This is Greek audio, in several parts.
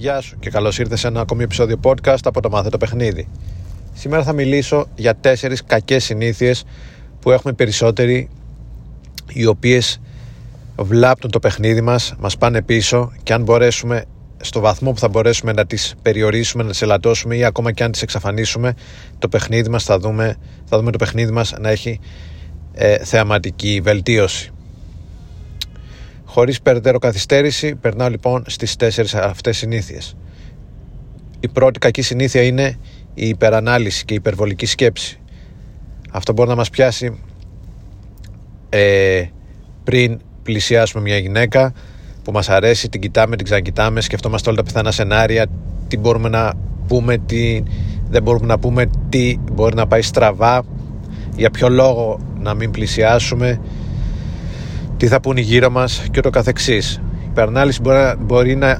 Γεια σου και καλώς ήρθες σε ένα ακόμη επεισόδιο podcast από το Μάθε το Παιχνίδι. Σήμερα θα μιλήσω για τέσσερις κακές συνήθειες που έχουμε περισσότεροι οι οποίες βλάπτουν το παιχνίδι μας, μας πάνε πίσω και αν μπορέσουμε στο βαθμό που θα μπορέσουμε να τις περιορίσουμε, να τις ελαττώσουμε ή ακόμα και αν τις εξαφανίσουμε το παιχνίδι μας θα δούμε, θα δούμε το παιχνίδι μας να έχει ε, θεαματική βελτίωση. Χωρίς περαιτέρω καθυστέρηση περνάω λοιπόν στις τέσσερις αυτές συνήθειες. Η πρώτη κακή συνήθεια είναι η υπερανάλυση και η υπερβολική σκέψη. Αυτό μπορεί να μας πιάσει ε, πριν πλησιάσουμε μια γυναίκα που μας αρέσει, την κοιτάμε, την ξανακοιτάμε, σκεφτόμαστε όλα τα πιθανά σενάρια, τι μπορούμε να πούμε, τι δεν μπορούμε να πούμε, τι μπορεί να πάει στραβά, για ποιο λόγο να μην πλησιάσουμε, τι θα πούνε γύρω μας και ούτω καθεξής. Η υπερανάλυση μπορεί, μπορεί να,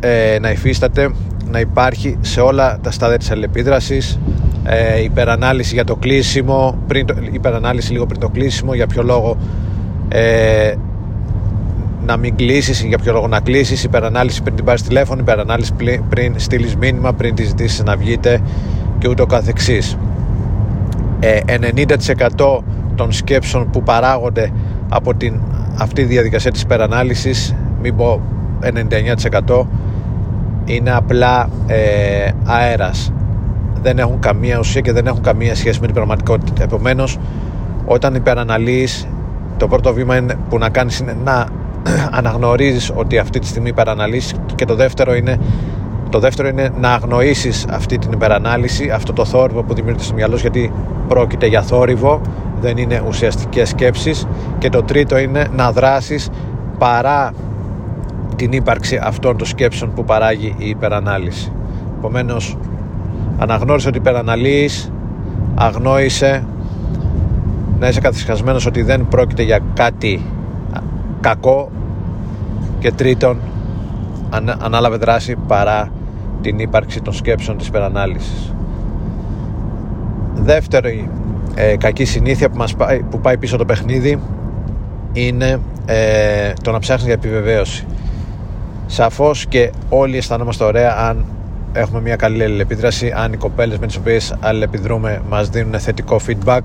ε, να υφίσταται, να υπάρχει σε όλα τα στάδια της αλληλεπίδρασης, ε, υπερανάλυση για το κλείσιμο, πριν το, υπερανάλυση λίγο πριν το κλείσιμο, για ποιο λόγο ε, να μην κλείσεις, για ποιο λόγο να κλείσεις, υπερανάλυση πριν την πάρεις τηλέφωνο, υπερανάλυση πριν στείλεις μήνυμα, πριν τη ζητήσεις να βγείτε και ούτω καθεξής. Ε, 90% των σκέψεων που παράγονται από την, αυτή τη διαδικασία της υπερανάλυσης μην πω 99% είναι απλά ε, αέρας. Δεν έχουν καμία ουσία και δεν έχουν καμία σχέση με την πραγματικότητα. Επομένως όταν υπεραναλύεις το πρώτο βήμα είναι, που να κάνεις είναι να αναγνωρίζεις ότι αυτή τη στιγμή υπεραναλύσεις και το δεύτερο είναι το δεύτερο είναι να αγνοήσεις αυτή την υπερανάλυση, αυτό το θόρυβο που δημιουργείται στο μυαλό γιατί πρόκειται για θόρυβο, δεν είναι ουσιαστικές σκέψεις και το τρίτο είναι να δράσεις παρά την ύπαρξη αυτών των σκέψεων που παράγει η υπερανάλυση. Επομένως, αναγνώρισε ότι υπεραναλύεις, αγνόησε να είσαι καθισχασμένος ότι δεν πρόκειται για κάτι κακό και τρίτον ανάλαβε δράση παρά την ύπαρξη των σκέψεων της υπερανάλυσης. Δεύτερη ε, κακή συνήθεια που, μας πάει, που πάει πίσω το παιχνίδι είναι ε, το να ψάχνεις για επιβεβαίωση. Σαφώς και όλοι αισθανόμαστε ωραία αν έχουμε μια καλή αλληλεπίδραση, αν οι κοπέλες με τις οποίες αλληλεπιδρούμε μας δίνουν θετικό feedback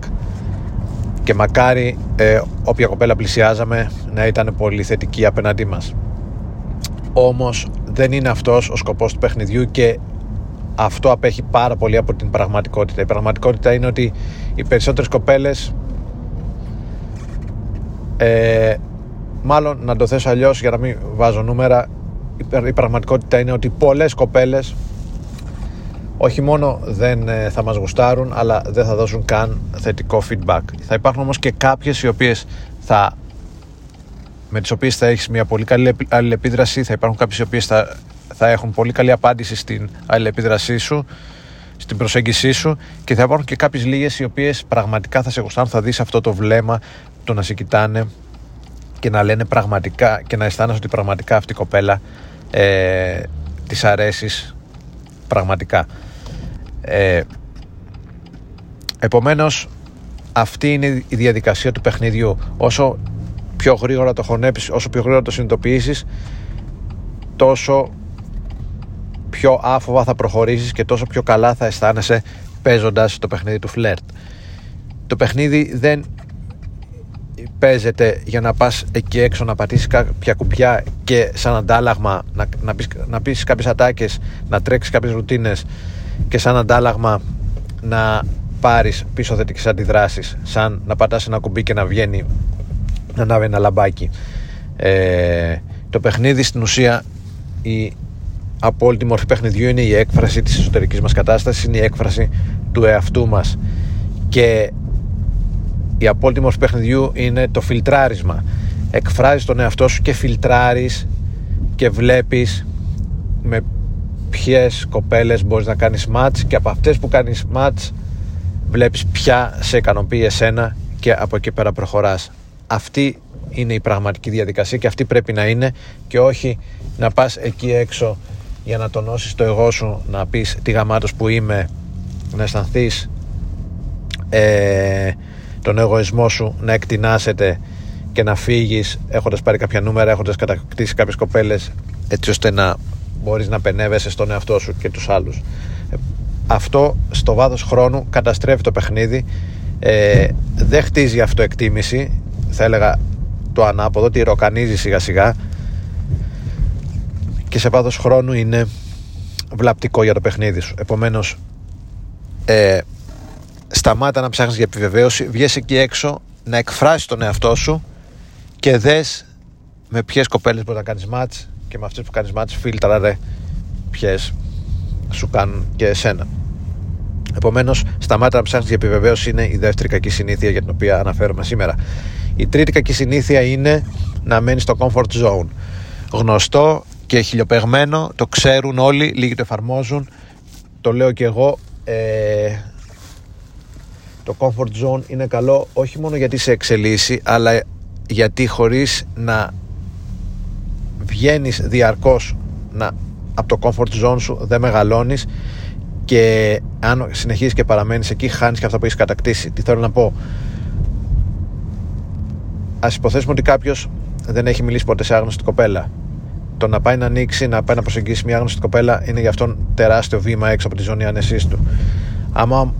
και μακάρι ε, όποια κοπέλα πλησιάζαμε να ήταν πολύ θετική απέναντί μας. Όμως δεν είναι αυτός ο σκοπός του παιχνιδιού και αυτό απέχει πάρα πολύ από την πραγματικότητα. Η πραγματικότητα είναι ότι οι περισσότερες κοπέλες ε, μάλλον να το θέσω αλλιώς για να μην βάζω νούμερα η πραγματικότητα είναι ότι πολλές κοπέλες όχι μόνο δεν ε, θα μας γουστάρουν αλλά δεν θα δώσουν καν θετικό feedback θα υπάρχουν όμως και κάποιες οι οποίες θα με τις οποίες θα έχεις μια πολύ καλή αλληλεπίδραση θα υπάρχουν κάποιες οι οποίες θα, θα έχουν πολύ καλή απάντηση στην αλληλεπίδρασή σου στην προσέγγισή σου και θα υπάρχουν και κάποιες λίγες οι οποίες πραγματικά θα σε γουστάρουν θα δεις αυτό το βλέμμα το να σε κοιτάνε και να λένε πραγματικά και να αισθάνεσαι ότι πραγματικά αυτή η κοπέλα ε, της αρέσεις πραγματικά. Ε, επομένως αυτή είναι η διαδικασία του παιχνιδιού. Όσο πιο γρήγορα το χωνέψεις όσο πιο γρήγορα το συνειδητοποιήσεις τόσο πιο άφοβα θα προχωρήσεις και τόσο πιο καλά θα αισθάνεσαι παίζοντας το παιχνίδι του φλερτ. Το παιχνίδι δεν παίζεται για να πας εκεί έξω να πατήσεις κάποια κουμπιά και σαν αντάλλαγμα να, να, πεις, να πεις κάποιες ατάκες να τρέξεις κάποιες ρουτίνες και σαν αντάλλαγμα να πάρεις πίσω θετικές αντιδράσεις σαν να πατάς ένα κουμπί και να βγαίνει να ανάβει ένα λαμπάκι. Ε, το παιχνίδι στην ουσία η απόλυτη μορφή παιχνιδιού είναι η έκφραση της εσωτερικής μας κατάστασης είναι η έκφραση του εαυτού μας. Και η απόλυτη μορφή παιχνιδιού είναι το φιλτράρισμα. Εκφράζεις τον εαυτό σου και φιλτράρεις και βλέπεις με ποιες κοπέλες μπορείς να κάνεις μάτς και από αυτές που κάνεις μάτς βλέπεις ποια σε ικανοποιεί εσένα και από εκεί πέρα προχωράς αυτή είναι η πραγματική διαδικασία και αυτή πρέπει να είναι και όχι να πας εκεί έξω για να τονώσεις το εγώ σου να πεις τι γαμάτος που είμαι να αισθανθείς ε, τον εγωισμό σου να εκτινάσετε και να φύγεις έχοντας πάρει κάποια νούμερα έχοντας κατακτήσει κάποιες κοπέλες έτσι ώστε να μπορείς να πενεύεσαι στον εαυτό σου και τους άλλους. Αυτό στο βάθος χρόνου καταστρέφει το παιχνίδι. Ε, δεν χτίζει αυτοεκτίμηση θα έλεγα το ανάποδο τη ροκανίζει σιγά σιγά. Και σε βάθος χρόνου είναι βλαπτικό για το παιχνίδι σου. Επομένως ε, σταμάτα να ψάχνεις για επιβεβαίωση βγες εκεί έξω να εκφράσεις τον εαυτό σου και δες με ποιες κοπέλες μπορεί να κάνεις μάτς και με αυτές που κάνεις μάτς φίλτραρε ποιες σου κάνουν και εσένα. Επομένως, σταμάτα να ψάχνεις για επιβεβαίωση είναι η δεύτερη κακή συνήθεια για την οποία αναφέρομαι σήμερα. Η τρίτη κακή συνήθεια είναι να μένει στο comfort zone. Γνωστό και χιλιοπεγμένο, το ξέρουν όλοι, λίγοι το εφαρμόζουν. Το λέω και εγώ. Ε, το comfort zone είναι καλό όχι μόνο γιατί σε εξελίσσει, αλλά γιατί χωρίς να βγαίνεις διαρκώς να, από το comfort zone σου δεν μεγαλώνεις και αν συνεχίσει και παραμένεις εκεί, χάνεις και αυτό που έχεις κατακτήσει. Τι θέλω να πω; Α υποθέσουμε ότι κάποιος δεν έχει μιλήσει ποτέ σε άγνωστη κοπέλα. Το να πάει να ανοίξει, να πάει να προσεγγίσει μια άγνωστη κοπέλα είναι για αυτόν τεράστιο βήμα έξω από τη ζώνη άνεσής του. Άμα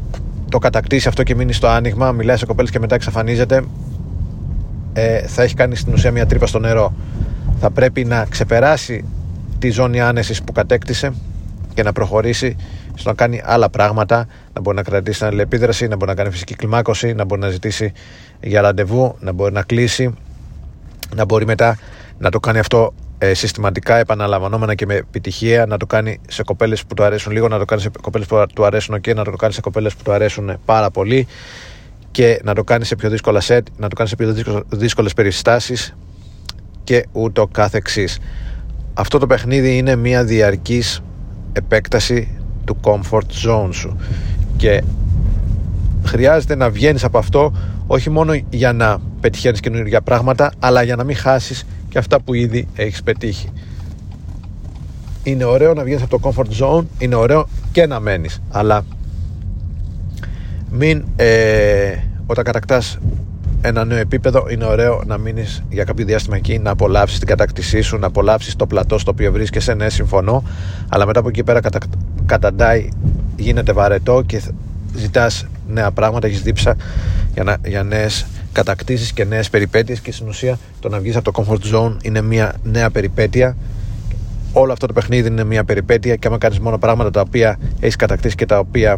το κατακτήσει αυτό και μείνει στο άνοιγμα, μιλάει σε κοπέλες και μετά εξαφανίζεται, ε, θα έχει κάνει στην ουσία μια τρύπα στο νερό. Θα πρέπει να ξεπεράσει τη ζώνη άνεσης που κατέκτησε και να προχωρήσει στο να κάνει άλλα πράγματα, να μπορεί να κρατήσει την αλληλεπίδραση, να μπορεί να κάνει φυσική κλιμάκωση, να μπορεί να ζητήσει για ραντεβού, να μπορεί να κλείσει, να μπορεί μετά να το κάνει αυτό ε, συστηματικά, επαναλαμβανόμενα και με επιτυχία, να το κάνει σε κοπέλες που του αρέσουν λίγο, να το κάνει σε κοπέλες που του αρέσουν και να το κάνει σε κοπέλες που του αρέσουν πάρα πολύ και να το κάνει σε πιο δύσκολα σετ, να το κάνει σε πιο δύσκολες περιστάσεις και ούτω κάθε Αυτό το παιχνίδι είναι μια διαρκής επέκταση του comfort zone σου και χρειάζεται να βγαίνεις από αυτό όχι μόνο για να πετυχαίνεις καινούργια πράγματα αλλά για να μην χάσεις και αυτά που ήδη έχεις πετύχει είναι ωραίο να βγαίνεις από το comfort zone είναι ωραίο και να μένεις αλλά μην ε, όταν κατακτάς ένα νέο επίπεδο είναι ωραίο να μείνεις για κάποιο διάστημα εκεί, να απολαύσεις την κατάκτησή σου, να απολαύσεις το πλατό στο οποίο βρίσκεσαι. Ναι, συμφωνώ, αλλά μετά από εκεί πέρα κατα... καταντάει, γίνεται βαρετό και ζητάς νέα πράγματα, έχεις δίψα για, να... για νέες κατακτήσεις και νέες περιπέτειες και στην ουσία το να βγεις από το comfort zone είναι μια νέα περιπέτεια. Όλο αυτό το παιχνίδι είναι μια περιπέτεια και άμα κάνεις μόνο πράγματα τα οποία έχεις κατακτήσει και τα οποία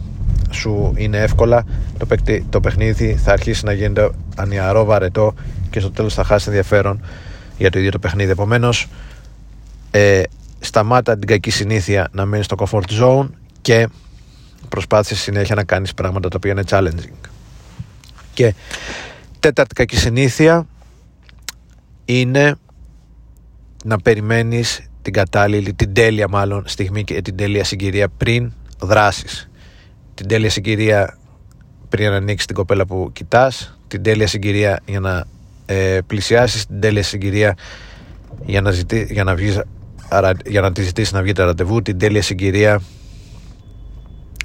σου είναι εύκολα το, το παιχνίδι θα αρχίσει να γίνεται ανιαρό, βαρετό και στο τέλος θα χάσει ενδιαφέρον για το ίδιο το παιχνίδι επομένως, ε, σταμάτα την κακή συνήθεια να μένει στο comfort zone και προσπάθησε συνέχεια να κάνεις πράγματα τα οποία είναι challenging. Και τέταρτη κακή συνήθεια είναι να περιμένεις την κατάλληλη, την τέλεια μάλλον στιγμή και την τέλεια συγκυρία πριν δράσεις. Την τέλεια συγκυρία πριν να ανοίξεις την κοπέλα που κοιτάς την τέλεια συγκυρία για να ε, πλησιάσεις την τέλεια συγκυρία για να, ζητή, για να, βγεις, για να τη ζητήσει να βγείτε ραντεβού την τέλεια συγκυρία.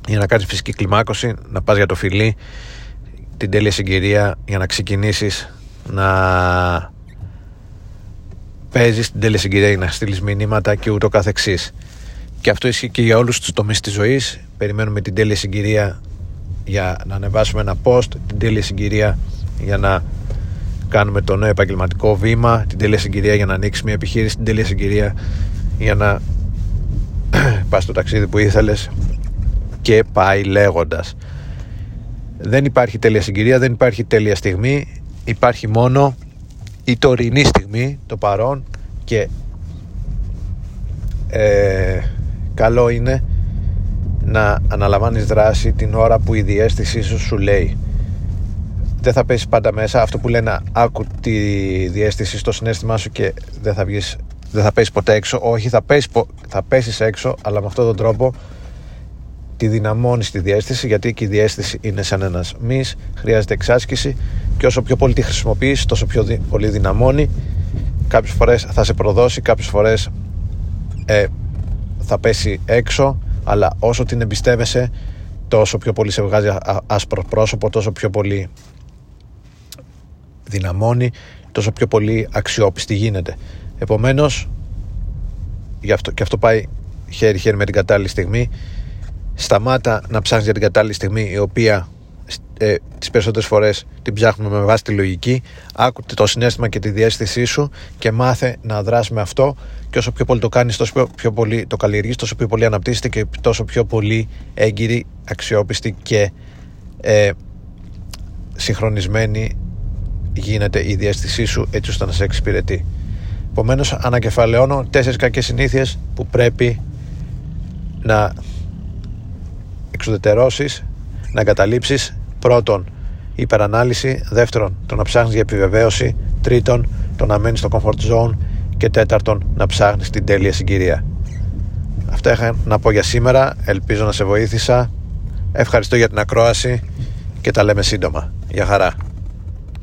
Για να κάνεις φυσική κλιμάκωση να πας για το φιλί την τέλεια συγκυρία για να ξεκινήσεις να παίζεις την τέλεια συγκυρία για να στείλεις μηνύματα και ούτω καθεξής. Και αυτό ισχύει και για όλους τους τομείς της ζωής. Περιμένουμε την τέλεια συγκυρία για να ανεβάσουμε ένα post την τέλεια συγκυρία για να κάνουμε το νέο επαγγελματικό βήμα την τέλεια συγκυρία για να ανοίξεις μια επιχείρηση την τέλεια συγκυρία για να πας στο ταξίδι που ήθελες και πάει λέγοντας. Δεν υπάρχει τέλεια συγκυρία δεν υπάρχει τέλεια στιγμή. Υπάρχει μόνο η τωρινή στιγμή το παρόν και ε, καλό είναι να αναλαμβάνεις δράση την ώρα που η διέστησή σου σου λέει. Δεν θα πέσεις πάντα μέσα. Αυτό που λένε άκου τη διέστηση στο συνέστημά σου και δεν θα βγεις δεν θα πέσει ποτέ έξω. Όχι θα, πέσει, θα πέσεις έξω αλλά με αυτόν τον τρόπο τη δυναμώνεις τη διέστηση γιατί και η διέστηση είναι σαν ένας μυς χρειάζεται εξάσκηση και όσο πιο πολύ τη χρησιμοποιείς τόσο πιο πολύ δυναμώνει. Κάποιες φορές θα σε προδώσει κάποιες φορές ε, θα πέσει έξω αλλά όσο την εμπιστεύεσαι τόσο πιο πολύ σε βγάζει άσπρο πρόσωπο τόσο πιο πολύ δυναμώνει τόσο πιο πολύ αξιόπιστη γίνεται επομένως γι αυτό, και αυτό πάει χέρι-χέρι με την κατάλληλη στιγμή. Σταμάτα να ψάχνεις για την κατάλληλη στιγμή, η οποία ε, τις περισσότερες φορές την ψάχνουμε με βάση τη λογική. Άκουτε το συνέστημα και τη διέστησή σου και μάθε να δράσει με αυτό. Και όσο πιο πολύ το κάνεις τόσο πιο, πιο πολύ το καλλιεργείς τόσο πιο πολύ αναπτύσσεται και τόσο πιο πολύ έγκυρη, αξιόπιστη και ε, συγχρονισμένη γίνεται η διέστησή σου έτσι ώστε να σε εξυπηρετεί Επομένως, ανακεφαλαιώνω τέσσερις κακές συνήθειες που πρέπει να εξουδετερώσεις να εγκαταλείψεις πρώτον υπερανάλυση, δεύτερον το να ψάχνεις για επιβεβαίωση, τρίτον το να μένεις στο comfort zone και τέταρτον να ψάχνεις την τέλεια συγκυρία. Αυτά είχα να πω για σήμερα, ελπίζω να σε βοήθησα. Ευχαριστώ για την ακρόαση και τα λέμε σύντομα. Γεια χαρά.